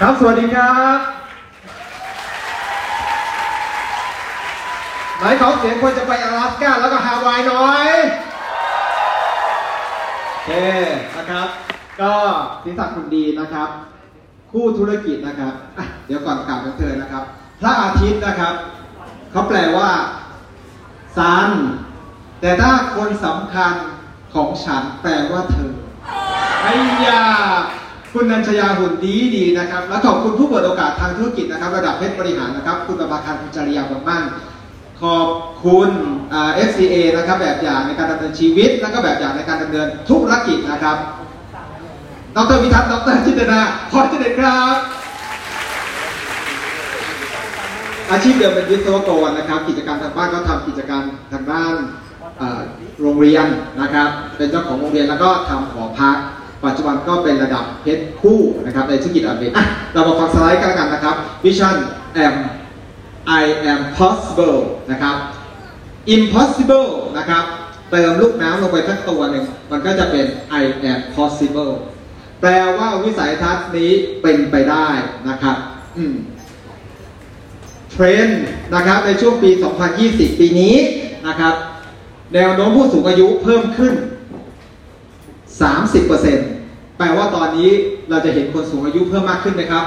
ครับ สวัสดีครับหลายขอเสียงควรจะไปอลาสก้าแล้วก็ฮาวายน้อยโอเคนะครับ ก็ศีรษะคุณดีนะครับ คู่ธุรกิจนะครับเดี๋ยวก่อนกล่าวกันเธอนะครับ พระอาทิตย์นะครับ เขาแปลว่าซันแต่ถ้าคนสำคัญของฉันแปลว่าเธอไอ้ยา คุณนัญชยาหุ่นดีดีนะครับ และขอบคุณผู้เปิดโอกาสทางธุรกิจนะครับ ระดับเพชรบริหารนะครับ คุณประภาคันคุณจริยาบุญมั่นขอบคุณอ่า FCA นะครับแบบอย่างในการดำเนินชีวิต และก็แบบอย่างในการดำเนินธุรกิจนะครับดรพิทักษ์ดรจิตนาพรจิตเดชครับ อาชีพเดิมเป็นวิศวกรนะครับ กิจการทางบ้านก็ทำกิจการทางด้านโรงเรียนนะครับ เป็นเจ้าของโรงเรียนแล้วก็ทำหอพัก ปัจจุบันก็เป็นระดับเพชรคู่นะครับในธุรกิจอันเบอะเรามาฟังสไลด์กันแล้วกันนะครับ Vision M I am possible นะครับ impossible นะครับเติมลูกน้ำลงไปทั้งตัวหนึ่งมันก็จะเป็น I am possible แปลว่าวิสัยทัศน์นี้เป็นไปได้นะครับอืมเทรนด์นะครับในช่วงปี 2020 ปีนี้นะครับ แนวโน้มผู้สูงอายุเพิ่มขึ้น 30% แปลว่าตอนนี้เราจะเห็นคนสูงอายุเพิ่มมากขึ้นไหมครับ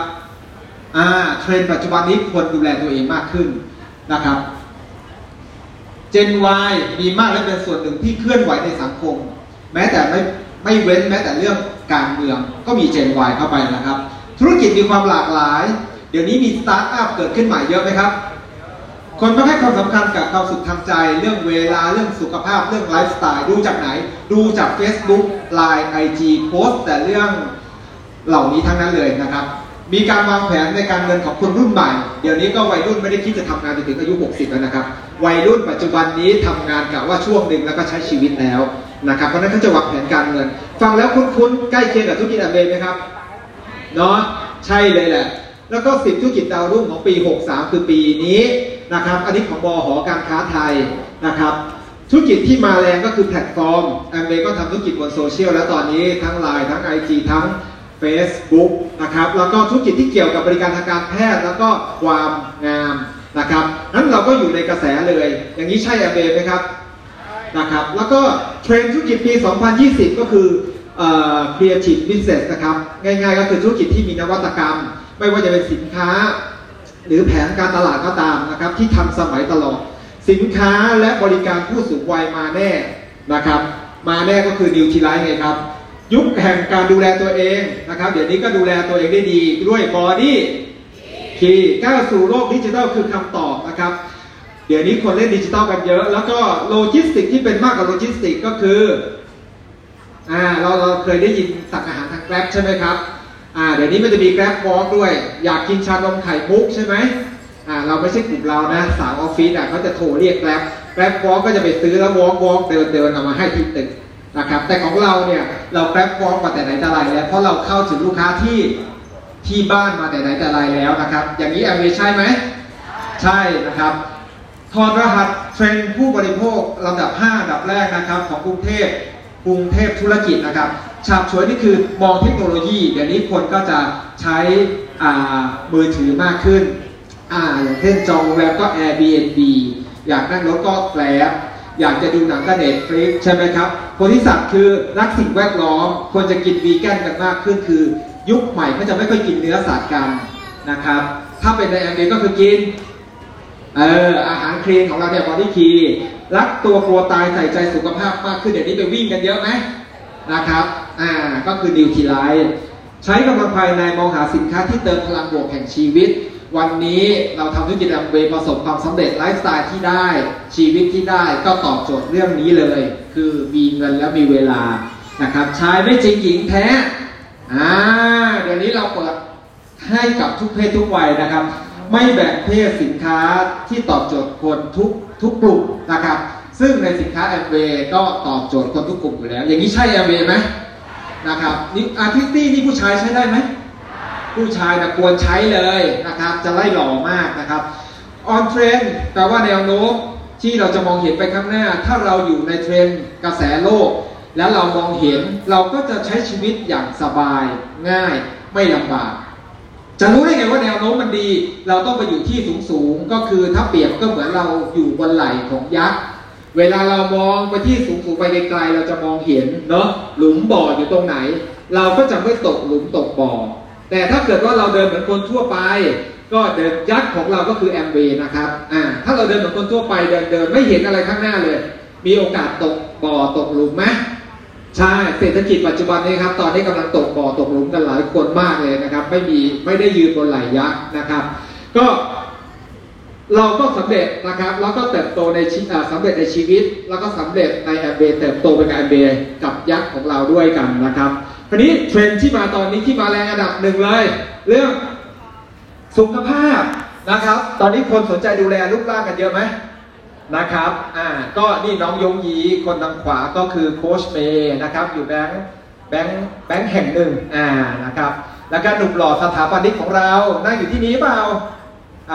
อ่าเทรนด์ปัจจุบันนี้คนดูแลตัวเองมากขึ้นนะครับ Gen Y มีมากและเป็นส่วนหนึ่งที่เคลื่อนไหวในสังคม แม้แต่ไม่ไม่เว้นแม้แต่เรื่องการเมืองก็มี Gen Y เข้าไปนะครับ ธุรกิจมีความหลากหลาย เดี๋ยวนี้มีสตาร์ทอัพเกิดขึ้นใหม่เยอะไหมครับ คนก็ให้ความสำคัญกับความสุขทางใจ เรื่องเวลาเรื่องสุขภาพเรื่องไลฟ์สไตล์ดูจากไหน ดูจาก Facebook Line IG โพสต์แต่เรื่องเหล่านี้ทั้งนั้นเลยนะครับ มีการวางแผนในการเงินของคนรุ่นใหม่ เดี๋ยวนี้ก็วัยรุ่นไม่ได้คิดจะทำงานจนถึงอายุ 60 แล้วนะครับ วัยรุ่นปัจจุบันนี้ทำงานกับว่าช่วงหนึ่งแล้วก็ใช้ชีวิตแล้วนะครับเพราะฉะนั้นเขาจะวางแผนการเงิน ฟังแล้วคุ้นๆใกล้เคียงกับธุรกิจแอมเวย์ไหมครับเนาะใช่เลยแหละ แล้วก็สิบธุรกิจดาวรุ่งของปี 63 คือปีนี้ นะครับ อันนี้ของหอการค้าไทยนะครับ ธุรกิจที่มาแรงก็คือแพลตฟอร์มแอมเวย์ก็ทำธุรกิจบนโซเชียลแล้วตอนนี้ทั้ง Line ทั้ง IG ทั้ง Facebook นะครับ แล้วก็ธุรกิจที่เกี่ยวกับบริการทางการแพทย์แล้วก็ความงามนะครับนั้นเราก็อยู่ในกระแสเลย อย่างนี้ใช่แอมเวย์ไหมครับนะครับ แล้วก็เทรนด์ธุรกิจปี 2020 ก็คือเอ่อ creative business นะครับ ง่ายๆก็คือธุรกิจที่มีนวัตกรรม ไม่ว่าจะเป็นสินค้า หรือแผนการตลาดก็ตามนะครับ ที่ทันสมัยตลอด สินค้าและบริการผู้สูงวัยมาแน่นะครับ มาแน่ก็คือ New t ไลท์ไงครับ ยุคแห่งการดูแลตัวเองนะครับ เดี๋ยวนี้ก็ดูแลตัวเองได้ดีด้วย BodyKey ก้าวสู่โลกดิจิทัลคือคำตอบนะครับ เดี๋ยวนี้คนเล่นดิจิตอลกันเยอะ แล้วก็โลจิสติกที่เป็นมากกว่าโลจิสติกก็คืออ่าเราเราเคยได้ยินสั่งอาหารทาง Grab ใช่ไหมครับ อ่าเดี๋ยวนี้มันจะมี Grab Walk ด้วย อยากกินชานมไข่มุกใช่ไหมอ่าเราไม่ใช่กลุ่มเรานะสาวออฟฟิศอะเขาจะโทรเรียก Grab Grab Walk ก็จะไปซื้อแล้ว walk walk เดินเดินเอามาให้ที่ตึกนะครับแต่ของเราเนี่ยเรา Grab Walk มาแต่ไหนแต่ไรแล้วเพราะเราเข้าถึงลูกค้าที่ที่บ้านมาแต่ไหนแต่ไรแล้วนะครับ อย่างนี้แอมเวย์ใช่ไหมใช่นะครับถอดรหัสเทรนด์ผู้บริโภคลำดับ5อันดับแรกนะครับ ของกรุงเทพกรุงเทพธุรกิจนะครับ ฉาบฉวยนี่คือมองเทคโนโลยี เดี๋ยวนี้คนก็จะใช้อ่ามือถือมากขึ้นอ่าอย่างเช่นจองโรงแรมก็ Airbnb อยากนั่งรถก็ Grab อยากจะดูหนังก็ Netflix ใช่ไหมครับคนที่สัตว์คือรักสิ่งแวดล้อมควรจะกินวีแกนกันมากขึ้นคือ ยุคใหม่ก็จะไม่ค่อยกินเนื้อสัตว์กันนะครับ ถ้าเป็นในอเมริกาก็คือกินเอออาหารคลีนของเราเนี่ย BodyKey รักตัวกลัวตายใส่ใจสุขภาพมากขึ้นเดี๋ยวนี้ไปวิ่งกันเยอะไหมนะครับ อ่าก็คือ Nutrilite ใช้กำลังภายในมองหาสินค้าที่เติมพลังบวกแห่งชีวิต วันนี้เราทำธุรกิจแอมเวย์ประสบความสำเร็จไลฟ์สไตล์ที่ได้ ชีวิตที่ได้ก็ตอบโจทย์เรื่องนี้เลย คือมีเงินและมีเวลานะครับชายไม่จริงหญิงแท้อ่าเดี๋ยวนี้เราเปิดให้กับทุกเพศทุกวัยนะครับ ไม่แบ่งเพศสินค้าที่ตอบโจทย์คนทุกทุกกลุ่มนะครับ ซึ่งในสินค้าแอมเวย์ก็ตอบโจทย์คนทุกกลุ่มอยู่แล้ว อย่างนี้ใช่แอมเวย์ไหม นะครับนี่ Artistry นี่ผู้ชายใช้ได้ไหมผู้ชายนะควรใช้เลยนะครับ จะไล่หล่อมากนะครับ on trend แปลว่าแนวโน้มที่เราจะมองเห็นไปข้างหน้า ถ้าเราอยู่ในเทรนด์กระแสโลก แล้วเรามองเห็นเราก็จะใช้ชีวิตอย่างสบายง่ายไม่ลำบาก จะรู้ได้ไงว่าแนวโน้มมันดี เราต้องไปอยู่ที่สูงสูงก็คือถ้าเปรียบก็เหมือนเราอยู่บนไหล่ของยักษ์ เวลาเรามองไปที่สูงสูงๆไปไกลๆเราจะมองเห็นเนาะหลุมบ่ออยู่ตรงไหน เราก็จะไม่ตกหลุมตกบ่อ แต่ถ้าเกิดว่าเราเดินเหมือนคนทั่วไป ก็เดินยักษ์ของเราก็คือแอมเวย์นะครับอ่าถ้าเราเดินเหมือนคนทั่วไปเดินเดินไม่เห็นอะไรข้างหน้าเลย มีโอกาสตกบ่อตกหลุมไหมใช่เศรษฐกิจปัจจุบันนี้ครับตอนนี้กำลังตกบ่อตกหลุมกันหลายคนมากเลยนะครับ ไม่มีไม่ได้ยืนบนไหลยักษ์นะครับ ก็ เราก็สำเร็จนะครับ แล้วก็เติบโตในชีอ่าสำเร็จในชีวิต แล้วก็สำเร็จในแอมเบเติบโตเป็นแอมเบกับยักษ์ของเราด้วยกันนะครับคราวนี้เทรนด์ที่มาตอนนี้ที่มาแรงอันดับหนึ่งเลย เรื่องสุขภาพนะครับ ตอนนี้คนสนใจดูแลรูปร่างกันเยอะไหมนะครับอ่าก็นี่น้องยงยีคนทางขวาก็คือโคชเมย์นะครับ อยู่แบงค์แบงค์แบงค์แห่งหนึ่งอ่านะครับ แล้วก็หนุ่มหล่อสถาปนิกของเรานั่งอยู่ที่นี้เปล่า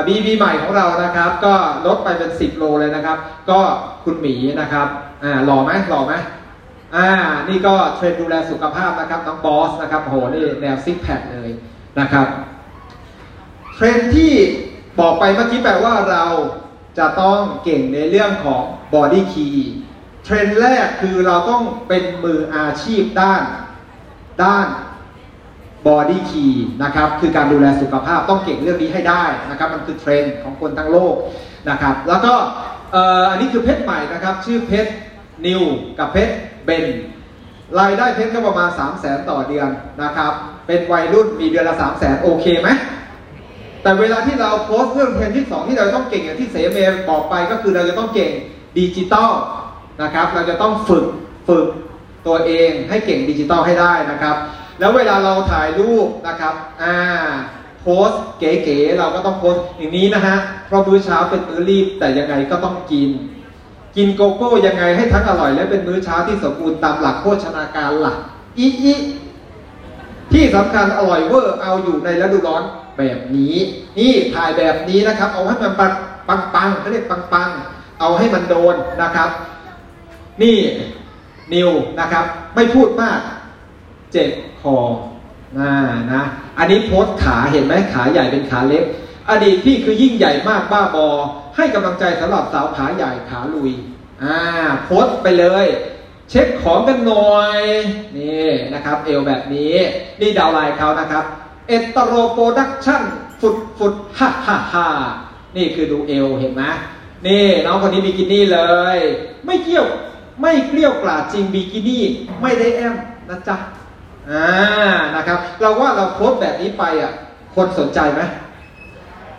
บีบีใหม่ของเรานะครับ ก็ลดไปเป็น 10 โลเลยนะครับ ก็คุณหมีนะครับอ่าหล่อไหมหล่อไหมอ่านี่ก็เทรนด์ดูแลสุขภาพนะครับน้องบอสนะครับโหนี่แนวซิกแพคเลยนะครับเทรนด์ที่บอกไปเมื่อกี้แปลว่าเราจะต้องเก่งในเรื่องของ BodyKey เทรนด์แรกคือเราต้องเป็นมืออาชีพด้าน ด้าน BodyKey นะครับคือการดูแลสุขภาพต้องเก่งเรื่องนี้ให้ได้นะครับมันคือเทรนด์ของคนทั้งโลกนะครับแล้วก็อันนี้คือเพชรใหม่นะครับชื่อเพชรนิวกับเพชรเบนรายได้เพชรก็ประมาณ 3 0 0แสนต่อเดือนนะครับเป็นวัยรุ่นมีเดือนละ 3 0 0แสนโอเคไหมแต่เวลาที่เราโพสต์เรื่องเทรนด์ที่ 2 ที่เราต้องเก่งอย่างที่เสเมบอกไปก็คือเราจะต้องเก่งดิจิตอลนะครับเราจะต้องฝึกฝึกตัวเองให้เก่งดิจิตอลให้ได้นะครับ แล้วเวลาเราถ่ายรูปนะครับอ่าโพสเก๋ๆเราก็ต้องโพสอย่างนี้นะฮะเพราะมื้อเช้าเป็นมื้อรีบแต่ยังไงก็ต้องกิน กินโกโก้ยังไงให้ทั้งอร่อย และเป็นมื้อเช้าที่สมบูรณ์ตามหลักโภชนาการหลักอีอีที่สำคัญอร่อยเวอร์เอาอยู่ในฤดูร้อนแบบนี้ นี่ถ่ายแบบนี้นะครับ เอาให้มันปังปังปังเขาเรียกปังปังเอาให้มันโดนนะครับ นี่นิวนะครับ ไม่พูดมาก เจ็บคอน่านะ อันนี้โพสขาเห็นไหมขาใหญ่เป็นขาเล็ก อดีตพี่คือยิ่งใหญ่มากบ้าบอ ให้กำลังใจสำหรับสาวขาใหญ่ขาลุยอ่าโพสไปเลย เช็คของกันหน่อยนี่นะครับ เอวแบบนี้นี่ดาวไลน์เขานะครับเอตโรโปรดักชั่นฟุดฟุดฮ่าฮ่าฮ่านี่คือดูเอวเห็นไหมนี่น้องคนนี้บิกินี่เลย ไม่เกี่ยวไม่เกลี้ยวกล่อมจริงบิกินี่ไม่ได้แอมนะจ๊ะ อ่านะครับ เราว่าเราโพสต์แบบนี้ไปอะคนสนใจไหม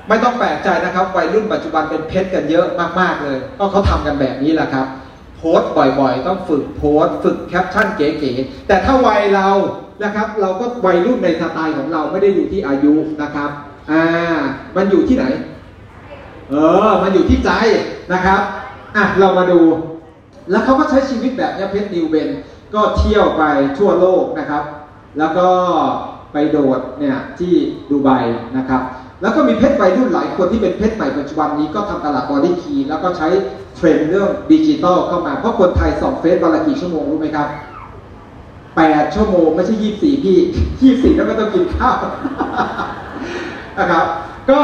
ไม่ต้องแปลกใจนะครับวัยรุ่นปัจจุบันเป็นเพชรกันเยอะมากๆเลยก็เขาทำกันแบบนี้แหละครับ โพสต์บ่อยๆ ต้องฝึกโพสต์ฝึกแคปชั่นเก๋ๆแต่ถ้าวัยเรานะครับ เราก็วัยรุ่นในสไตล์ของเราไม่ได้อยู่ที่อายุนะครับอ่ามันอยู่ที่ไหน เออ มันอยู่ที่ใจนะครับอะเรามาดู แล้วเขาก็ใช้ชีวิตแบบเนี้ยเพชรนิวเบน ก็เที่ยวไปทั่วโลกนะครับ แล้วก็ไปโดดเนี่ยที่ดูไบนะครับ แล้วก็มีเพชรวัยรุ่นหลายคนที่เป็นเพชรใหม่ปัจจุบันนี้ก็ทำตลาด BodyKey แล้วก็ใช้เทรนด์เรื่องดิจิตอลเข้ามา เพราะคนไทยส่องเฟซวันละกี่ชั่วโมงรู้ไหมครับแปดชั่วโมงไม่ใช่ยี่สิบสี่พี่ยี่สิบสี่แล้วก็ต้องกินข้าวนะครับ ก็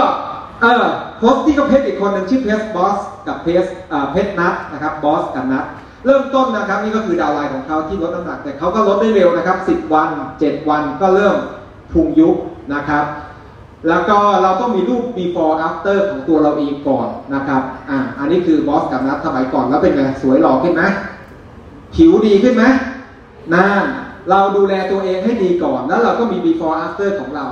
เออโพสต์ที่ก็เพจอีกคนหนึ่งชื่อเพจบอสกับเพจเพจนัทนะครับบอสกับนัท เริ่มต้นนะครับนี่ก็คือ downline ของเขาที่ลดน้ำหนักแต่เขาก็ลดได้เร็วนะครับ 10 วัน 7 วันก็เริ่มพุงยุบนะครับ แล้วก็เราต้องมีรูป before after ของตัวเราเองก่อนนะครับอ่าอันนี้คือบอสกับนัทสมัยก่อนแล้วเป็นไงสวยหล่อขึ้นไหมผิวดีขึ้นไหมนั่นเราดูแลตัวเองให้ดีก่อน แล้วเราก็มี before after ของเรา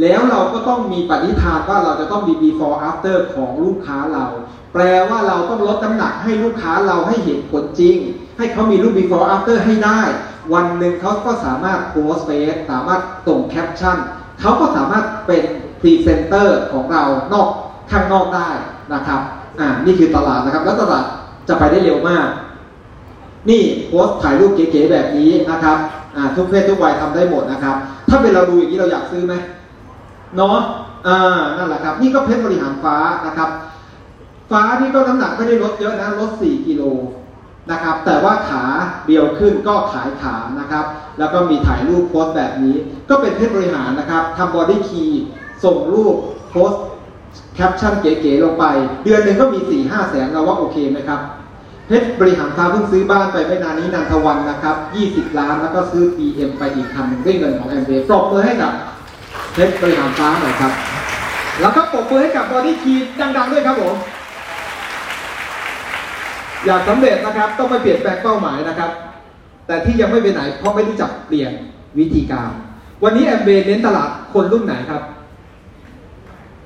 แล้วเราก็ต้องมีปณิธานว่าเราจะต้องมี before after ของลูกค้าเรา แปลว่าเราต้องลดน้ำหนักให้ลูกค้าเราให้เห็นผลจริง ให้เขามีรูป before after ให้ได้ วันหนึ่งเขาก็สามารถโพสต์เฟซสามารถส่งแคปชั่นเขาก็สามารถเป็นพรีเซนเตอร์ของเรานอกข้างนอกได้นะครับอ่านี่คือตลาดนะครับ แล้วตลาดจะไปได้เร็วมาก นี่โพสต์ถ่ายรูปเก๋ๆแบบนี้นะครับอ่าทุกเพศทุกวัยทำได้หมดนะครับ ถ้าเป็นเราดูอย่างนี้เราอยากซื้อไหม เนาะอ่านั่นแหละครับ นี่ก็เพชรบริหารฟ้านะครับ ฟ้านี่ก็น้ำหนักไม่ได้ลดเยอะนะลด 4 กิโลนะครับ แต่ว่าขาเบียวขึ้นก็ขายขานะครับ แล้วก็มีถ่ายรูปโพสต์แบบนี้ ก็เป็นเพศบริหารนะครับทำบอดี้คีย์ส่งรูปโพสต์แคปชั่นเก๋ๆลงไป เดือนหนึ่งก็มีสี่ห้าแสนเราว่าโอเคไหมครับเพชรบริหารฟ้าเพิ่งซื้อบ้านไปไม่นานนี้นันทวันนะครับ 20 ล้านแล้วก็ซื้อ BM ไปอีกคันหนึ่งด้วยเงินของแอมเวย์ปรบมือให้กับ เพชรบริหารฟ้าหน่อยครับ แล้วก็ปรบมือให้กับ BodyKey ดังๆด้วยครับผม อยากสำเร็จนะครับต้องไม่เปลี่ยนแปลงเป้าหมายนะครับ แต่ที่ยังไม่ไปไหนเพราะไม่รู้จักเปลี่ยนวิธีการ วันนี้แอมเบเน้นตลาดคนรุ่นไหนครับ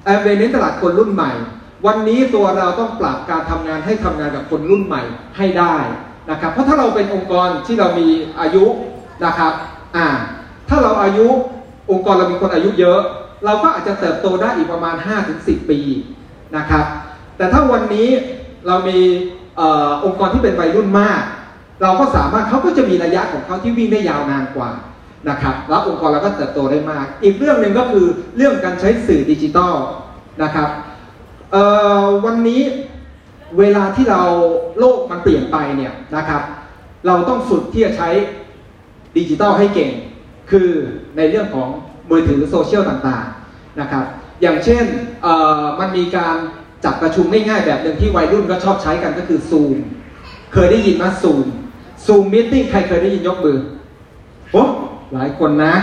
แอมเวย์เน้นตลาดคนรุ่นใหม่ วันนี้ตัวเราต้องปรับการทำงานให้ทำงานกับคนรุ่นใหม่ให้ได้นะครับ เพราะถ้าเราเป็นองค์กรที่เรามีอายุนะครับ อ่า ถ้าเราอายุ องค์กรเรามีคนอายุเยอะ เราก็อาจจะเติบโตได้อีกประมาณ 5-10 ปีนะครับ แต่ถ้าวันนี้เรามีอองค์กรที่เป็นวัยรุ่นมาก เราก็สามารถเขาก็จะมีระยะของเขาที่วิ่งได้ยาวนานกว่านะครับแล้วองค์กรเราก็เติบโตได้มาก อีกเรื่องหนึ่งก็คือเรื่องการใช้สื่อดิจิทัลนะครับวันนี้เวลาที่เราโลกมันเปลี่ยนไปเนี่ยนะครับ เราต้องฝึกที่จะใช้ดิจิทัลให้เก่ง คือในเรื่องของมือถือโซเชียลต่างๆนะครับอย่างเช่นมันมีการจัดประชุมง่ายๆแบบหนึ่งที่วัยรุ่นก็ชอบใช้กันก็คือซูมเคยได้ยินไหม Zoom Zoom meeting ใครเคยได้ยินยกมือโอ้หลายคนนะ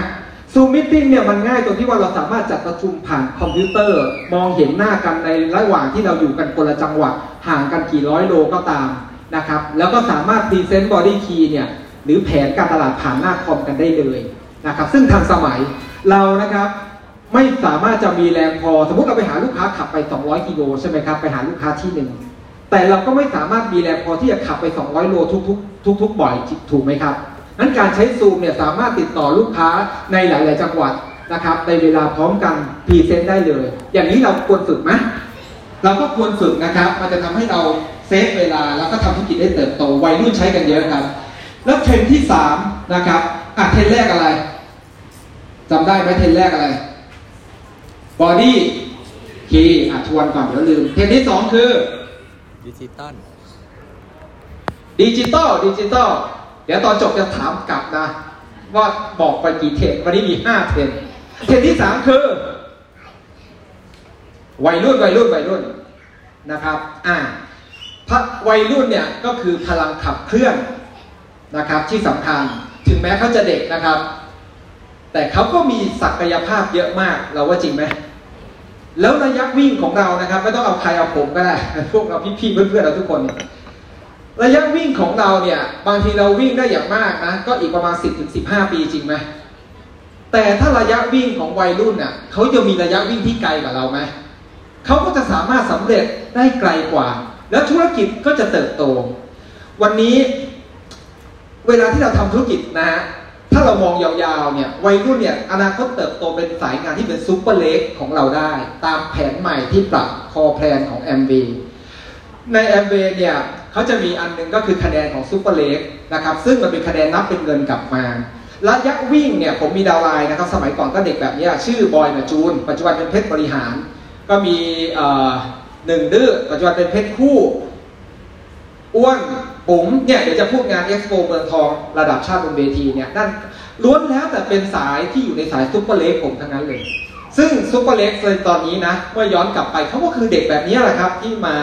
Zoom meeting เนี่ยมันง่ายตรงที่ว่าเราสามารถจัดประชุมผ่านคอมพิวเตอร์ มองเห็นหน้ากันในระหว่างที่เราอยู่กันคนละจังหวัดห่างกันกี่ร้อยโลก็ตามนะครับแล้วก็สามารถ present BodyKey เนี่ยหรือแผนการตลาดผ่านหน้าคอมกันได้เลย นะครับซึ่งทันสมัยเรานะครับไม่สามารถจะมีแรงพอ สมมติเราไปหาลูกค้าขับไป 200กิโลใช่ไหมครับไปหาลูกค้าที่หนึ่งแต่เราก็ไม่สามารถมีแรงพอที่จะขับไป 200 โลทุกๆทุกๆบ่อยถูกไหมครับนั้นการใช้ซูมเนี่ยสามารถติดต่อลูกค้าในหลาย ๆ จังหวัดนะครับในเวลาพร้อมกัน present ได้เลย อย่างนี้เราควรฝึกไหมเราก็ควรฝึกนะครับ มันจะทำให้เรา save เวลาแล้วก็ทำธุรกิจได้เติบโตวัยรุ่นใช้กันเยอะครับ แล้วเทรนด์ที่สามนะครับอะเทรนด์แรกอะไร จำได้ไหมเทรนด์แรกอะไร BodyKey อะทวนก่อนเดี๋ยวลืม เทรนด์ที่สองคือดิจิตอลดิจิตอลดิจิตอลเดี๋ยวตอนจบจะถามกลับนะ ว่าบอกไปกี่เทรนด์วันนี้มีห้าเทรนด์เทรนด์ที่สามคือ วัยรุ่นวัยรุ่นวัยรุ่นนะครับ อ่าพระวัยรุ่นเนี่ยก็คือพลังขับเคลื่อนนะครับที่สำคัญ ถึงแม้เขาจะเด็กนะครับ แต่เขาก็มีศักยภาพเยอะมากเราว่าจริงไหมแล้วระยะวิ่งของเรานะครับ ไม่ต้องเอาใครเอาผมก็ได้พวกเราพี่ๆเพื่อนๆเราทุกคน ระยะวิ่งของเราเนี่ย บางทีเราวิ่งได้อย่างมากนะก็อีกประมาณ 10-15ถึงปีจริงไหมแต่ถ้าระยะวิ่งของวัยรุ่นน่ะเขาจะมีระยะวิ่งที่ไกลกว่าเราไหมเขาก็จะสามารถสำเร็จได้ไกลกว่า แล้วธุรกิจก็จะเติบโต วันนี้เวลาที่เราทำธุรกิจนะฮะ ถ้าเรามองยาวๆเนี่ยวัยรุ่นเนี่ยอนาคตเติบโตเป็นสายงานที่เป็น super leg ของเราได้ ตามแผนใหม่ที่ปรับคอแพลนของ m อ a ใน m อ a เนี่ยเขาจะมีอันหนึ่งก็คือคะแนนของ super leg นะครับซึ่งมันเป็นคะแนนนับเป็นเงินกลับมาระยะวิ่งเนี่ยผมมี downline นะครับสมัยก่อนก็เด็กแบบนี้ชื่อบอยนะจูน ปัจจุบันเป็นเพชรบริหาร ก็มีหนึ่งดื้อปัจจุบันเป็นเพชรคู่ อ้วนปุ๋มเนี่ยเดี๋ยวจะพูดงานเอ็กซ์โปเมืองทองระดับชาติบนเวทีเนี่ยนั่นล้วนแล้วแต่เป็นสายที่อยู่ในสาย super leg ผมทั้งนั้นเลย ซึ่ง super leg เลยตอนนี้นะเมื่อย้อนกลับไปเขาก็คือเด็กแบบนี้แหละครับที่มา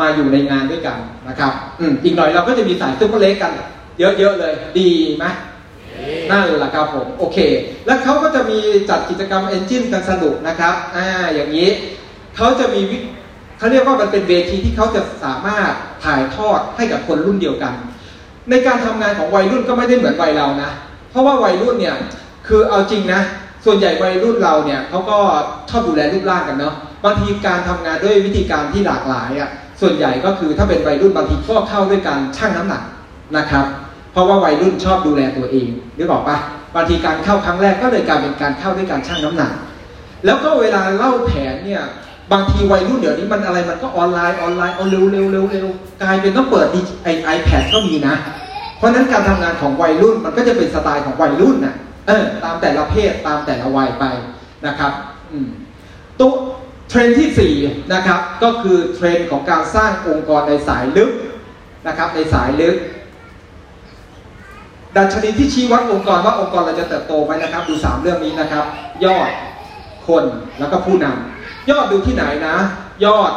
มาอยู่ในงานด้วยกันนะครับอืมอีกหน่อยเราก็จะมีสาย super leg กัน เยอะๆเลย ดีไหมนั่นแหละครับผมโอเค แล้วเขาก็จะมีจัดกิจกรรมเอนจินกันสนุกนะครับอ่าอย่างนี้เขาจะมีวิ เขาเรียกว่ามันเป็นเวทีที่เขาจะสามารถถ่ายทอดให้กับคนรุ่นเดียวกัน ในการทำงานของวัยรุ่นก็ไม่ได้เหมือนวัยเรานะ เพราะว่าวัยรุ่นเนี่ยคือเอาจริงนะ ส่วนใหญ่วัยรุ่นเราเนี่ยเขาก็ชอบดูแลรูปร่างกันเนาะบางทีการทำงานด้วยวิธีการที่หลากหลายอะ่ะส่วนใหญ่ก็คือถ้าเป็นวัยรุ่นบางทีก็เข้าด้วยการชั่งน้ำหนักนะครับ เพราะว่าวัยรุ่นชอบดูแลตัวเองนึกออกปะบางทีการเข้าครั้งแรกก็เลยกลายเป็นการเข้าด้วยการชั่งน้ำหนัก แล้วก็เวลาเล่าแผนเนี่ย บางทีวัยรุ่นเดี๋ยวนี้มันอะไรมันก็ออนไลน์ออนไลน์เอาเร็วเร็วเร็วเร็วกลายเป็นต้องเปิดไอไอแพดก็มีนะ เพราะนั้นการทำงานของวัยรุ่นมันก็จะเป็นสไตล์ของวัยรุ่นนะเออตามแต่ละเพศตามแต่ละวัยไปนะครับอืมตัวเทรนด์ที่ 4 นะครับ ก็คือเทรนด์ของการสร้างองค์กรในสายลึกนะครับในสายลึก ดัชนีที่ชี้วัดองค์กรว่าองค์กรเราจะเติบโตไหมนะครับ ดูสามเรื่องนี้นะครับ ยอดคนแล้วก็ผู้นำ ยอดดูที่ไหนนะ ยอด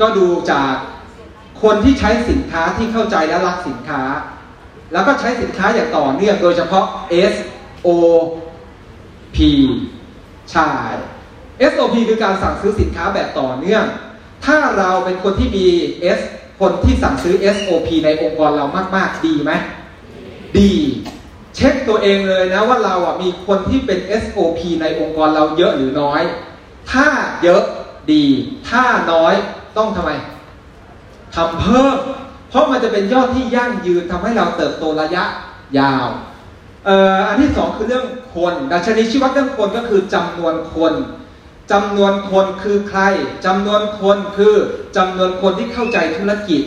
ก็ดูจากคนที่ใช้สินค้าที่เข้าใจและรักสินค้า แล้วก็ใช้สินค้าอย่างต่อเนื่องโดยเฉพาะ S O P ใช่ SOP คือการสั่งซื้อสินค้าแบบต่อเนื่อง ถ้าเราเป็นคนที่มี S คนที่สั่งซื้อ SOP ในองค์กรเรามาก ๆ ดีไหม ดี เช็คตัวเองเลยนะว่าเราอะมีคนที่เป็น SOP ในองค์กรเราเยอะหรือน้อย ถ้าเยอะดี ถ้าน้อยต้องทำไมทำเพิ่ม เพราะมันจะเป็นยอดที่ยั่งยืนทำให้เราเติบโตระยะยาวเอ่ออันที่สองคือเรื่องคนดัชนีชีวัดเรื่องคนก็คือจำนวนคนจำนวนคนคือใครจำนวนคนคือจำนวนคนที่เข้าใจธุรกิจ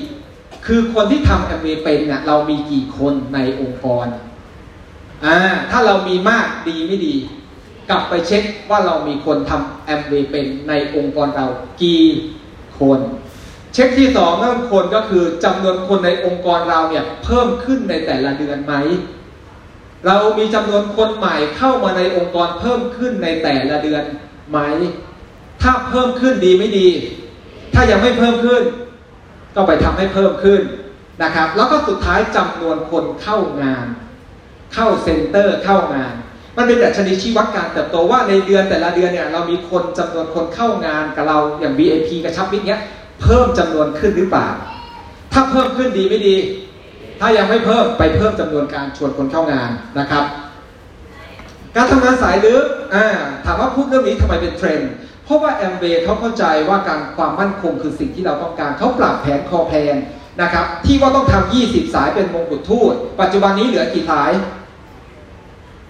คือคนที่ทำแอมเวเป็นเนี่ยเรามีกี่คนในองค์กรอ่าถ้าเรามีมากดีไม่ดี กลับไปเช็คว่าเรามีคนทำแอมเวเป็นในองค์กรเรากี่คน เช็คที่สองเรื่องคนก็คือจำนวนคนในองค์กรเราเนี่ยเพิ่มขึ้นในแต่ละเดือนไหม เรามีจำนวนคนใหม่เข้ามาในองค์กรเพิ่มขึ้นในแต่ละเดือนไหม ถ้าเพิ่มขึ้นดีไม่ดี ถ้ายังไม่เพิ่มขึ้น ก็ไปทำให้เพิ่มขึ้นนะครับ แล้วก็สุดท้ายจำนวนคนเข้างาน เข้าเซ็นเตอร์เข้างาน มันเป็นดัชนีชี้วัดการเติบโตว่าในเดือนแต่ละเดือนเนี่ยเรามีคนจำนวนคนเข้างานกับเราอย่าง BAP กระชับมิตรเนี้ยเพิ่มจำนวนขึ้นหรือเปล่า ถ้าเพิ่มขึ้นดีไม่ดี ถ้ายังไม่เพิ่มไปเพิ่มจำนวนการชวนคนเข้างานนะครับ การทำงานสายลึกอ่าถามว่าพูดเรื่องนี้ทำไมเป็นเทรนด์เพราะว่าแอมเบเขาเข้าใจว่าการความมั่นคงคือสิ่งที่เราต้องการเขาปรับแผนคอแพนนะครับที่ว่าต้องทำ20 สายเป็นมงกุฎทูตปัจจุบันนี้เหลือกี่สาย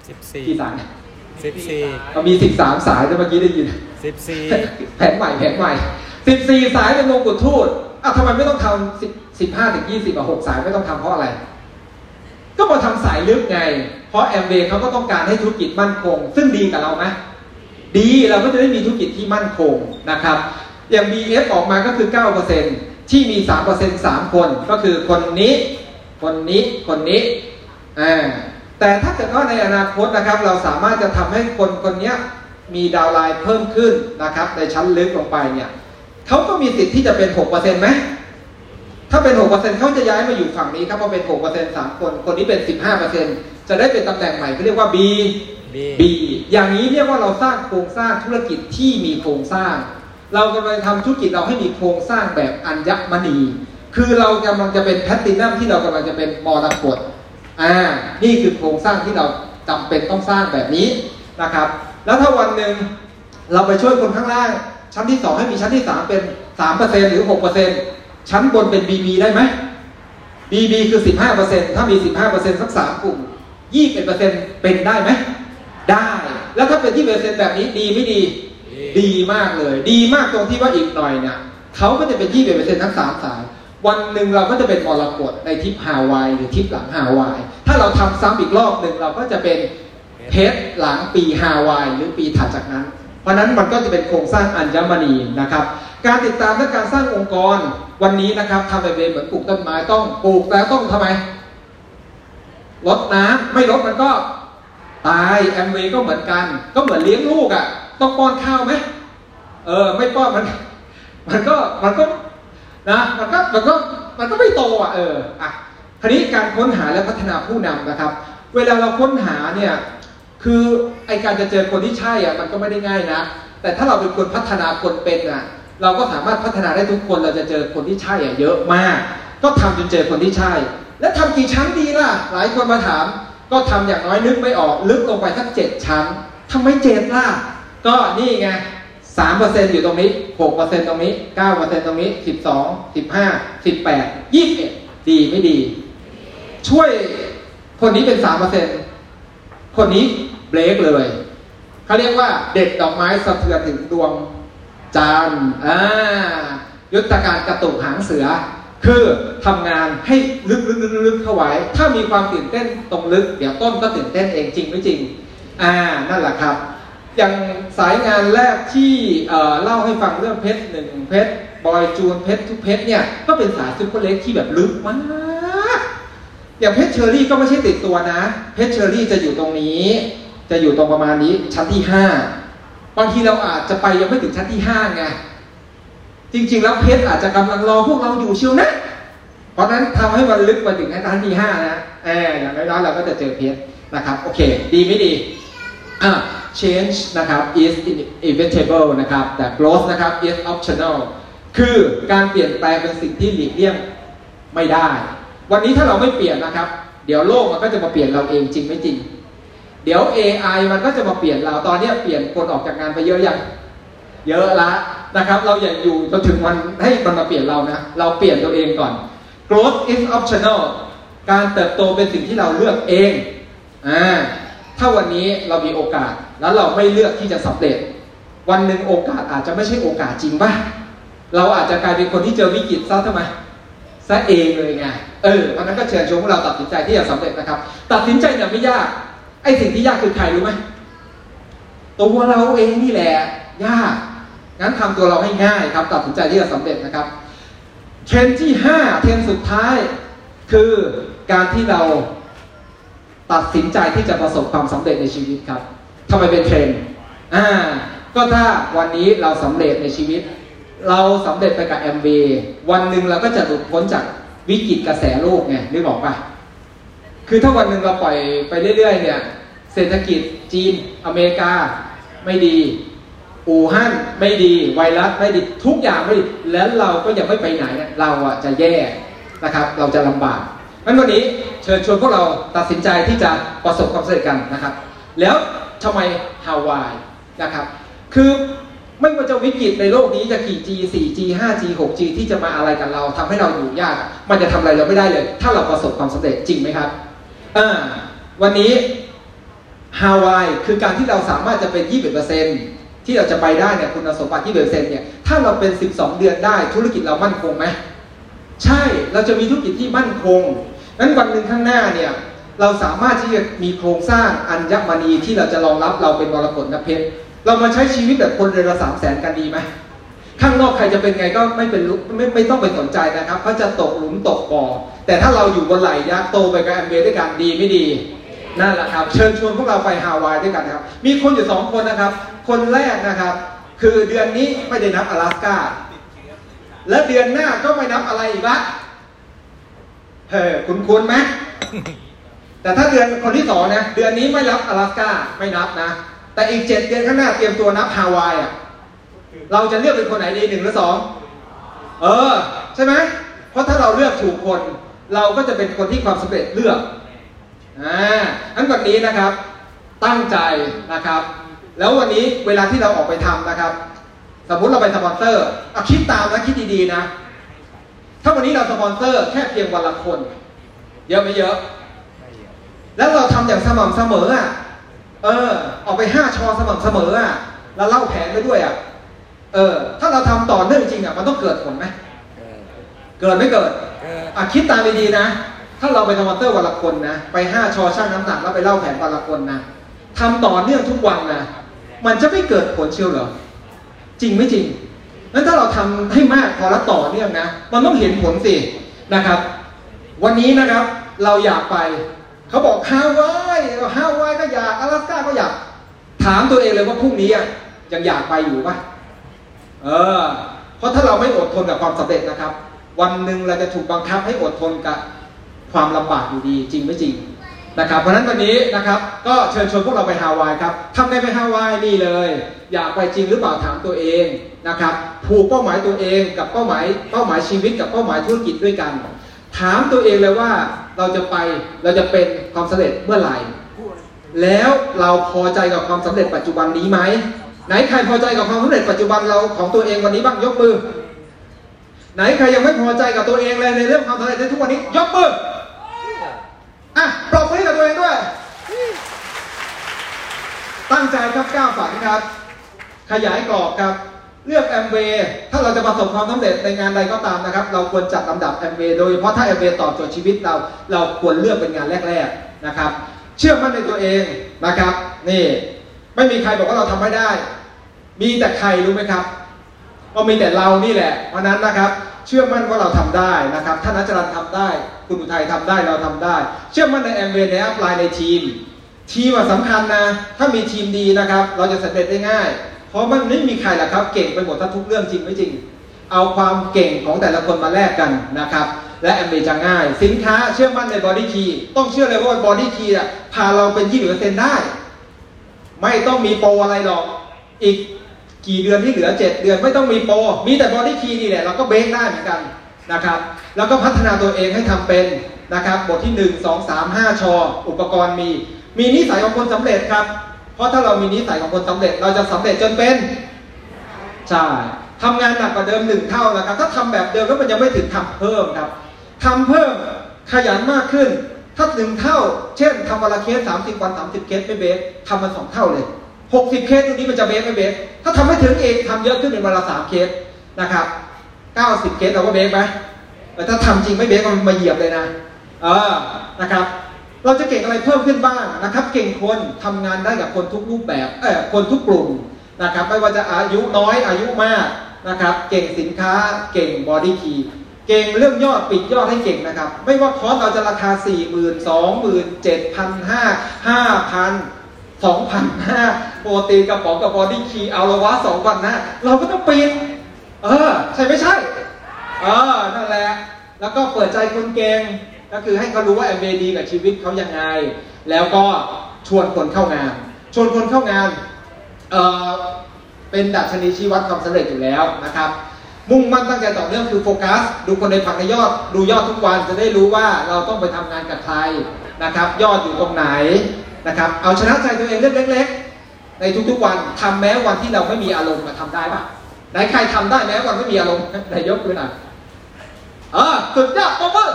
14กี่สาย14เรามี13สายแล้วเมื่อกี้ได้ยิน14แผนใหม่แผนใหม่14สายเป็นมงกุฎทูตอะทำไมไม่ต้องทำ10 15ถึง20อะ6สายไม่ต้องทำเพราะอะไร ก็มาทำสายลึกไง เพราะแอมเบเขาก็ต้องการให้ธุรกิจมั่นคง ซึ่งดีกับเราไหมดีเราก็จะได้มีธุรกิจที่มั่นคงนะครับ อย่าง BF ออกมาก็คือ 9%ที่มี 3% 3 คน ก็คือคนนี้ คนนี้ คนนี้อ่า แต่ถ้าเกิดว่าในอนาคตนะครับเราสามารถจะทำให้คนคนนี้มีดาวน์ไลน์เพิ่มขึ้นนะครับในชั้นลึกลงไปเนี่ยเขาก็มีสิทธิ์ที่จะเป็น6%ไหมถ้าเป็น 6%เขาจะย้ายมาอยู่ฝั่งนี้ครับเพราะเป็น 6% 3 คน คนนี้เป็น 15%จะได้เป็นตำแหน่งใหม่เขาเรียกว่า B B B อย่างนี้เรียกว่าเราสร้างโครงสร้างธุรกิจที่มีโครงสร้าง เรากำลังทำธุรกิจเราให้มีโครงสร้างแบบอัญมณี คือเรากำลังจะเป็นแพลตตินัมที่เรากำลังจะเป็นมรกต อ่านี่คือโครงสร้างที่เราจำเป็นต้องสร้างแบบนี้นะครับ แล้วถ้าวันหนึ่งเราไปช่วยคนข้างล่าง ชั้นที่ 2 ให้มีชั้นที่ 3 เป็น 3%หรือ 6%ชั้นบนเป็น BB ได้ไหม BB คือ 15%ถ้ามี 15%สัก 3 กลุ่ม 21%เป็นได้ไหม ได้ แล้วถ้าเป็นที่เปอร์เซ็นต์แบบนี้ดีไม่ดี ดีมากเลย ดีมากตรงที่ว่าอีกหน่อยเนี่ยเขาก็จะเป็นที่เปอร์เซ็นต์ทั้งสามสาย วันหนึ่งเราก็จะเป็นมรกตในทริปฮาวายหรือทริปหลังฮาวาย ถ้าเราทำซ้ำอีกรอบหนึ่งเราก็จะเป็นเพชรหลังปีฮาวายหรือปีถัดจากนั้น เพราะนั้นมันก็จะเป็นโครงสร้างอัญมณีนะครับ การติดตามและการสร้างองค์กรวันนี้นะครับทำไปเป็นเหมือนปลูกต้นไม้ต้องปลูกแล้วต้องทำไมลดน้ำไม่ลดมันก็ตายแอมเวย์ก็เหมือนกัน ก็เหมือนเลี้ยงลูกอะ่ะ ต้องป้อนข้าวไหมเออ ไม่ป้อนมัน มันก็มันก็ นะมันก็มันก็มันก็ไม่โตอะเอออะคราวนี้การค้นหาและพัฒนาผู้นำนะครับ เวลาเราค้นหาเนี่ยคือไอการจะเจอคนที่ใช่อะมันก็ไม่ได้ง่ายนะ แต่ถ้าเราเป็นคนพัฒนาคนเป็นอะเราก็สามารถพัฒนาได้ทุกคนเราจะเจอคนที่ใช่อะเยอะมาก ก็ทำจนเจอคนที่ใช่ แล้วทำกี่ชั้นดีล่ะ หลายคนมาถาม ก็ทำอย่างน้อยนึกไม่ออก ลึกลงไปสักเจ็ดชั้นทำไมเจ็ดล่ะ ก็นี่ไง สามเปอร์เซ็นอยู่ตรงนี้หกเปอร์เซ็นตรงนี้เก้าเปอร์เซ็นตรงนี้สิบสองสิบห้าสิบแปดยี่สิบเอ็ดดีไม่ดี ช่วยคนนี้เป็นสามเปอร์เซ็นคนนี้เบรกเลยเขาเรียกว่าเด็ดดอกไม้สะเทือนถึงดวงจันทร์อ่ายุทธการกระตุกหางเสือ คือทำงานให้ลึกลึกลึกเข้าไว้ ถ้ามีความตื่นเต้นตรงลึก เดี๋ยวต้นก็ตื่นเต้นเองจริงไม่จริง อ่านั่นแหละครับ อย่างสายงานแรกที่เล่าให้ฟังเรื่องเพชรหนึ่งเพชรบอยจูนเพชรทุกเพชรเนี่ยก็เป็นสาย super leg ที่แบบลึกมากอย่างเพชรเชอรี่ก็ไม่ใช่ติดตัวนะ เพชรเชอรี่จะอยู่ตรงนี้ จะอยู่ตรงประมาณนี้ชั้นที่ห้าบางทีเราอาจจะไปยังไม่ถึงชั้นที่ห้าไงจริงๆแล้วเพชรอาจจะกำลังรอพวกเราอยู่เชียวนะเพราะนั้นทำให้มันลึกไปถึงชั้นที่ห้านะเอออย่างน้อยๆเราก็จะเจอเพชรนะครับ โอเค ดีไม่ดีอะ change นะครับ is inevitable นะครับ แต่ growth นะครับ is optional คือการเปลี่ยนแปลงเป็นสิ่งที่หลีกเลี่ยงไม่ได้ วันนี้ถ้าเราไม่เปลี่ยนนะครับ เดี๋ยวโลกมันก็จะมาเปลี่ยนเราเองจริงไม่จริง เดี๋ยว AI มันก็จะมาเปลี่ยนเรา ตอนนี้เปลี่ยนคนออกจากงานไปเยอะยัง เยอะละนะครับ เราอย่าอยู่จนถึงวันให้มันมาเปลี่ยนเรานะ เราเปลี่ยนตัวเองก่อน growth is optional การเติบโตเป็นสิ่งที่เราเลือกเอง อ่า ถ้าวันนี้เรามีโอกาสแล้วเราไม่เลือกที่จะสำเร็จ วันหนึ่งโอกาสอาจจะไม่ใช่โอกาสจริงป่ะเราอาจจะกลายเป็นคนที่เจอวิกฤตซะทำไมซะเองเลยไงเออวันนั้นก็เชิญชวนพวกเราตัดสินใจที่จะสำเร็จนะครับ ตัดสินใจเนี่ยไม่ยากไอ้สิ่งที่ยากคือใครรู้ไหมตัวเราเองนี่แหละยากงั้นทำตัวเราให้ง่ายครับ ตัดสินใจที่จะสำเร็จนะครับเทรนด์ที่5เทรนด์สุดท้ายคือการที่เรา ตัดสินใจที่จะประสบความสำเร็จในชีวิตครับทำไมเป็นเทรนด์อ่าก็ถ้าวันนี้เราสำเร็จในชีวิต เราสำเร็จไปกับ แอมเวย์ วันหนึ่งเราก็จะหลุดพ้นจากวิกฤตกระแสโลกไงนึกออกปะคือถ้าวันหนึ่งเราปล่อยไปเรื่อย ๆ เนี่ย เศรษฐกิจจีน อเมริกาไม่ดีอู่ฮั่นไม่ดีไวรัสไม่ดีทุกอย่างไม่ดีแล้วเราก็ยังไม่ไปไหนเนี่ยเราอะจะแย่นะครับ เราจะลำบาก งั้นวันนี้เชิญชวนพวกเราตัดสินใจที่จะประสบความสำเร็จกันนะครับ แล้วทำไมฮาวายนะครับ คือไม่ว่าจะวิกฤตในโลกนี้จะกี่ G 4G 5G 6G ที่จะมาอะไรกับเราทำให้เราอยู่ยาก มันจะทำอะไรเราไม่ได้เลย ถ้าเราประสบความสำเร็จจริงไหมครับอ่าวันนี้ฮาวายคือการที่เราสามารถจะเป็น20%ที่เราจะไปได้เนี่ยคุณสมบัติ20%เนี่ยถ้าเราเป็น 12 เดือนได้ธุรกิจเรามั่นคงไหมใช่เราจะมีธุรกิจที่มั่นคง นั้นวันหนึ่งข้างหน้าเนี่ยเราสามารถที่จะมีโครงสร้างอัญมณีที่เราจะรองรับเราเป็นมรกตนเพชรเรามาใช้ชีวิตแบบคนเดือนละสามแสนกันดีไหมข้างนอกใครจะเป็นไงก็ไม่เป็นไม่ไม่ต้องไปสนใจนะครับเขาจะตกหลุมตกบ่อแต่ถ้าเราอยู่บนไหล่ยักษ์โตไปกับแอมเบด้วยกันดีไม่ดีนั่นแหละครับ เชิญชวนพวกเราไปฮาวายด้วยกันนะครับ มีคนอยู่สองคนนะครับ คนแรกนะครับ คือเดือนนี้ไม่ได้นับ阿拉斯กาและเดือนหน้าก็ไม่นับอะไรอีกละ เฮ้คุณคุณไหมแต่ถ้าเดือนคนที่สองนะเดือนนี้ไม่รับ阿拉斯กาไม่นับนะ แต่อีกเจ็ดเดือนข้างหน้าเตรียมตัวนับฮาวายอ่ะเราจะเลือกเป็นคนไหนดีหนึ่งหรือสองเออ ใช่ไหมเพราะถ้าเราเลือกถูกคน เราก็จะเป็นคนที่ความสำเร็จเลือกอ่าอันวันนี้นะครับ ตั้งใจนะครับ แล้ววันนี้เวลาที่เราออกไปทำนะครับ สมมุติเราไปสปอนเซอร์เอาคิดตามนะคิดดีๆนะ ถ้าวันนี้เราสปอนเซอร์แค่เพียงวันละคน เยอะไม่เยอะ แล้วเราทำอย่างสม่ำเสมออะ เออ ออกไปห้าชอสม่ำเสมออะ แล้วเล่าแผนไปด้วยอะ เออ ถ้าเราทำต่อเนื่องจริงอะ มันต้องเกิดผลไหม เกิดไม่เกิด อะคิดตามดีๆนะ ถ้าเราไปสปอนเซอร์วันละคนนะ ไปห้าชอช่างน้ำหนักแล้วไปเล่าแผนวันละคนนะทำต่อเนื่องทุกวันนะ มันจะไม่เกิดผลเชียวเหรอ จริงไม่จริง นั้นถ้าเราทำให้มากพอและต่อเนื่องนะ มันต้องเห็นผลสินะครับ วันนี้นะครับเราอยากไป เขาบอกฮาวายฮาวายก็อยากอลาสก้าก็อยาก ถามตัวเองเลยว่าพรุ่งนี้ยังอยากไปอยู่ปะเออ เพราะถ้าเราไม่อดทนกับความสำเร็จนะครับ วันหนึ่งเราจะถูกบังคับให้อดทนกับความลำบากอยู่ดีจริงไม่จริงนะครับ เพราะะนั้นวันนี้นะครับก็เชิญชวนพวกเราไปฮาวายครับทำได้ไปฮาวายนี่เลย อยากไปจริงหรือเปล่าถามตัวเอง นะครับผูกเป้าหมายตัวเองกับเป้าหมายเป้าหมายชีวิตกับเป้าหมายธุรกิจด้วยกัน ถามตัวเองเลยว่าเราจะไปเราจะเป็นความสำเร็จเมื่อไหร่ แล้วเราพอใจกับความสำเร็จปัจจุบันนี้ไหมไหนใครพอใจกับความสำเร็จปัจจุบันเราของตัวเองวันนี้บ้างยกมือ ไหนใครยังไม่พอใจกับตัวเองเลยในเรื่องความสำเร็จในทุกวันนี้ยกมืออะปรบมือให้กับตัวเองด้วย ตั้งใจครับก้าวฝันครับ ขยายกรอบครับ เลือกแอมเวย์ถ้าเราจะประสบความสำเร็จในงานใดก็ตามนะครับ เราควรจัดลำดับแอมเวย์โดยเฉพาะถ้าแอมเวย์ตอบโจทย์ชีวิตเรา เราควรเลือกเป็นงานแรก ๆนะครับ เชื่อมั่นในตัวเองนะครับ นี่ ไม่มีใครบอกว่าเราทำไม่ได้ มีแต่ใครรู้ไหมครับก็มีแต่เรานี่แหละเพราะนั้นนะครับ เชื่อมั่นว่าเราทำได้นะครับท่านนัชรันทำได้ คุณอุทัยทำได้เราทำได้ เชื่อมั่นในแอมเวย์ใน upline ในทีม ทีมสำคัญนะ ถ้ามีทีมดีนะครับ เราจะสำเร็จได้ง่าย เพราะมันไม่มีใครหรอกครับ เก่งไปหมดทั้งทุกเรื่องจริงไม่จริง เอาความเก่งของแต่ละคนมาแลกกันนะครับ และแอมเวย์จะง่าย สินค้าเชื่อมั่นใน BodyKey ต้องเชื่อเลยว่า BodyKey อะพาเราเป็นยี่สิบเปอร์เซ็นต์ได้ ไม่ต้องมีโปรอะไรหรอกอีกกี่เดือนที่เหลือ 7 เดือนไม่ต้องมีโปร มีแต่ BodyKey นี่แหละเราก็เบรกได้เหมือนกันนะครับ แล้วก็พัฒนาตัวเองให้ทำเป็นนะครับ บทที่ 1 2 3 5 ชอ อุปกรณ์มี มีนิสัยของคนสำเร็จครับ เพราะถ้าเรามีนิสัยของคนสำเร็จ เราจะสำเร็จจนเป็นใช่ทำงานหนักกว่าเดิมหนึ่งเท่านะครับ ถ้าทำแบบเดิมแล้วมันยังไม่ถึงทำเพิ่มครับทำเพิ่มขยันมากขึ้น ถ้าหนึ่งเท่า เช่นทำวันละเคสสามสิบวันสามสิบเคสไม่เบสทำมันสองเท่าเลยหกสิบเคสตรงนี้มันจะเบสไม่เบสถ้าทำไม่ถึงเองทำเยอะขึ้นเป็นวันละสามเคสนะครับเก้าสิบเคสเราก็เบสไหมแต่ถ้าทำจริงไม่เบสก็มันมาเหยียบเลยนะ เออนะครับ เราจะเก่งอะไรเพิ่มขึ้นบ้างนะครับ เก่งคนทำงานได้กับคนทุกรูปแบบเออคนทุกกลุ่มนะครับ ไม่ว่าจะอายุน้อยอายุมากนะครับ เก่งสินค้าเก่ง BodyKey เก่งเรื่องยอดปิดยอดให้เก่งนะครับ ไม่ว่าคอร์สเราจะราคา 4 0 0 0 0 2 0 0 0 7 5 0 0 5,000 2,500โปรตีนกระป๋องกับ BodyKey เอาละวะ2,500เราก็ต้องปิดเออ ใช่ไม่ใช่ เออ นั่นแหละ แล้วก็เปิดใจคนเก่ง ก็คือให้เขารู้ว่าแอมเวย์ดีกับชีวิตเขายังไง แล้วก็ชวนคนเข้างาน ชวนคนเข้างานเป็นดัชนีชี้วัดความสำเร็จอยู่แล้วนะครับมุ่งมั่นตั้งใจต่อเนื่องคือโฟกัส ดูคนในผังในยอด ดูยอดทุกวันจะได้รู้ว่าเราต้องไปทำงานกับใครนะครับ ยอดอยู่ตรงไหนนะครับเอาชนะใจตัวเองเรื่องเล็กๆ ในทุกๆวันทำแม้วันที่เราไม่มีอารมณ์มาทำได้ปะไหนใครทำได้แม้วันไม่มีอารมณ์ไหนยกมือหน่อยเออสุดยอดปรบมือ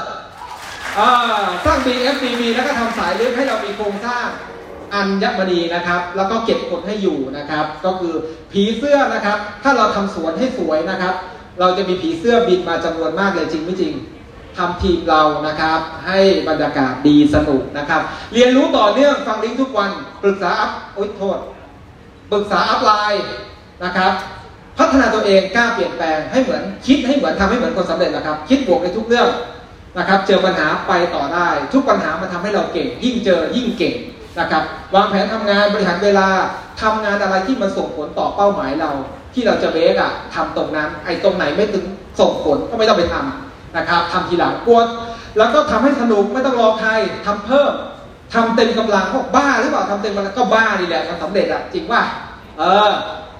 สร้าง BFDB แล้วก็ทำสายเลือกให้เรามีโครงสร้างอัญมณีนะครับ แล้วก็เก็บกดให้อยู่นะครับ ก็คือผีเสื้อนะครับ ถ้าเราทำสวนให้สวยนะครับ เราจะมีผีเสื้อบินมาจำนวนมากเลยจริงไม่จริงทำทีมเรานะครับ ให้บรรยากาศดีสนุกนะครับ เรียนรู้ต่อเนื่องฟังลิงก์ทุกวันปรึกษาอัพโอ๊ยโทษปรึกษาอัพไลน์นะครับ พัฒนาตัวเองกล้าเปลี่ยนแปลงให้เหมือนคิดให้เหมือนทำให้เหมือนคนสำเร็จนะครับ คิดบวกในทุกเรื่อง นะครับ เจอปัญหาไปต่อได้ ทุกปัญหามันทาให้เราเก่ง ยิ่งเจอยิ่งเก่งนะครับวางแผนทำงานบริหารเวลาทำงานอะไรที่มันส่งผลต่อเป้าหมายเรา ที่เราจะเบสอะทำตรงนั้น ไอ้ตรงไหนไม่ถึงส่งผลก็ไม่ต้องไปทำนะครับทำทีหลังกวดแล้วก็ทำให้สนุกไม่ต้องรอใครทำเพิ่มทำเต็มกำลังบอกบ้าหรือเปล่าทำเต็มกำลังก็บ้านี่แหละมันสำเร็จอะจริงว่าเออ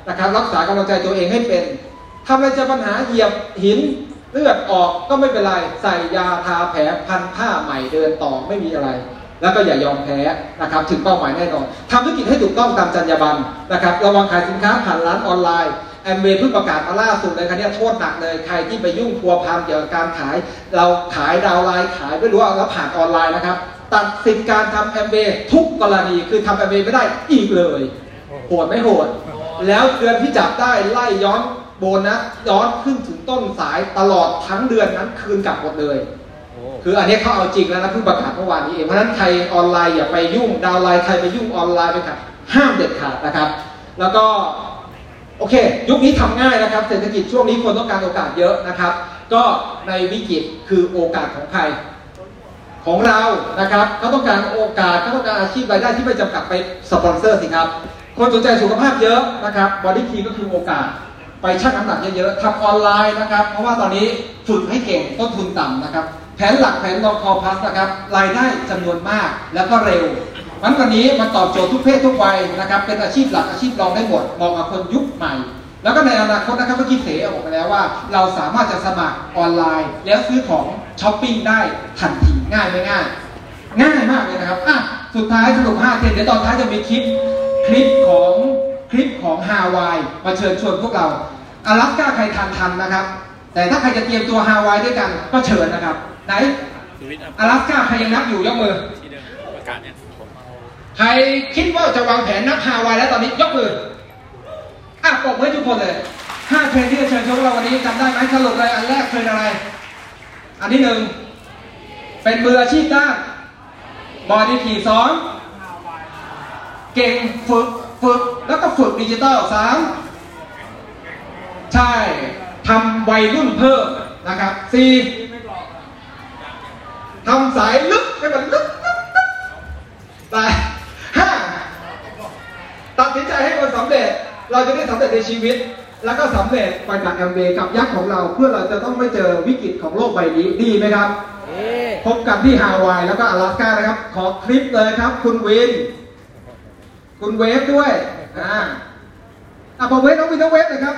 นะครับรักษากำลังใจตัวเองให้เป็นทำอะไรจะปัญหาเหยียบหิน เลือดออกก็ไม่เป็นไรใส่ยาทาแผลพันผ้าใหม่เดินต่อไม่มีอะไร แล้วก็อย่ายอมแพ้นะครับถึงเป้าหมายแน่นอนทำธุรกิจให้ถูกต้องตามจรรยาบรรณนะครับระวังขายสินค้าผ่านร้านออนไลน์แอมเวย์เพิ่งประกาศมาล่าสุดเลยครับเนี่ยโทษหนักเลยใครที่ไปยุ่งพัวพันเกี่ยวกับการขาย เราขายดาวไลน์ขายไม่รู้ว่าแล้วผ่านออนไลน์นะครับ ตัดสิทธิ์การทำแอมเวย์ทุกกรณีคือทำแอมเวย์ไม่ได้อีกเลยโหดไม่โหด แล้วเดือนที่จับได้ไล่ย้อน โบนัสย้อนขึ้นถึงต้นสายตลอดทั้งเดือนนั้นคืนกลับหมดเลยโอ้คืออันนี้เขาเอาจริงแล้วนะเพิ่งประกาศเมื่อวานนี้เองเพราะฉะนั้นใครออนไลน์อย่าไปยุ่งดาวน์ไลน์ใครไปยุ่งออนไลน์ไปค่ะห้ามเด็ดขาดนะครับ แล้วก็โอเค ยุคนี้ทำง่ายนะครับเศรษฐกิจช่วงนี้คนต้องการโอกาสเยอะนะครับ ก็ในวิกฤตคือโอกาสของใครของเรานะครับเขาต้องการโอกาสเขาต้องการอาชีพรายได้ที่ไม่จำกัดไปสปอนเซอร์สิครับ คนสนใจสุขภาพเยอะนะครับ BodyKey ก็คือโอกาส ไปชั่งน้ำหนักเยอะๆทำออนไลน์นะครับ เพราะว่าตอนนี้ฝึกให้เก่งต้นทุนต่ำนะครับ แผนหลักแผนรอง Core Plus นะครับ รายได้จำนวนมากแล้วก็เร็วมันวันนี้มันตอบโจทย์ทุกเพศทุกวัยนะครับ เป็นอาชีพหลักอาชีพรองได้หมดเหมาะกับคนยุคใหม่ แล้วก็ในอนาคตนะครับเมื่อกี้เสออกมาแล้วว่า เราสามารถจะสมัครออนไลน์ แล้วซื้อของช้อปปิ้งได้ทันทีง่ายไหมง่าย ง่ายมากเลยนะครับอะสุดท้ายสรุป5เทรนเดี๋ยวตอนท้ายจะมีคลิปคลิปของ คลิปของฮาวายมาเชิญชวนพวกเราอลาสก้าใครทันทันนะครับ แต่ถ้าใครจะเตรียมตัวฮาวายด้วยกันก็เชิญนะครับ ไหนอัพอลาสก้าใครยังนับอยู่ยกมือใครคิดว่าจะวางแผนนับฮาวายแล้วตอนนี้ยกมืออะปรบมือให้ทุกคนเลยห้าเทรนด์ที่จะเชิญชวนพวกเราวันนี้จำได้ไหมสรุปเลยอันแรกเทรนด์อะไร อันที่หนึ่งเป็นมืออาชีพด้านบอดี้ขี่สองเก่งฝึก ฝึกแล้วก็ฝึกดิจิตอลสามใช่ทำวัยรุ่นเพิ่มนะครับสี่ทำสายลึกให้มันลึกลึกลึกแต่ห้าตัดสินใจให้มันสำเร็จ เราจะได้สำเร็จในชีวิต แล้วก็สำเร็จไปจากแอมเบกับยักษ์ของเรา เพื่อเราจะต้องไม่เจอวิกฤตของโลกใบนี้ดีไหมครับพบกันที่ฮาวายแล้วก็阿拉斯加นะครับ ขอคลิปเลยครับ คุณวิน คุณเวฟด้วยอ่าอะพอเวฟน้องวินน้องเวฟเลยครับ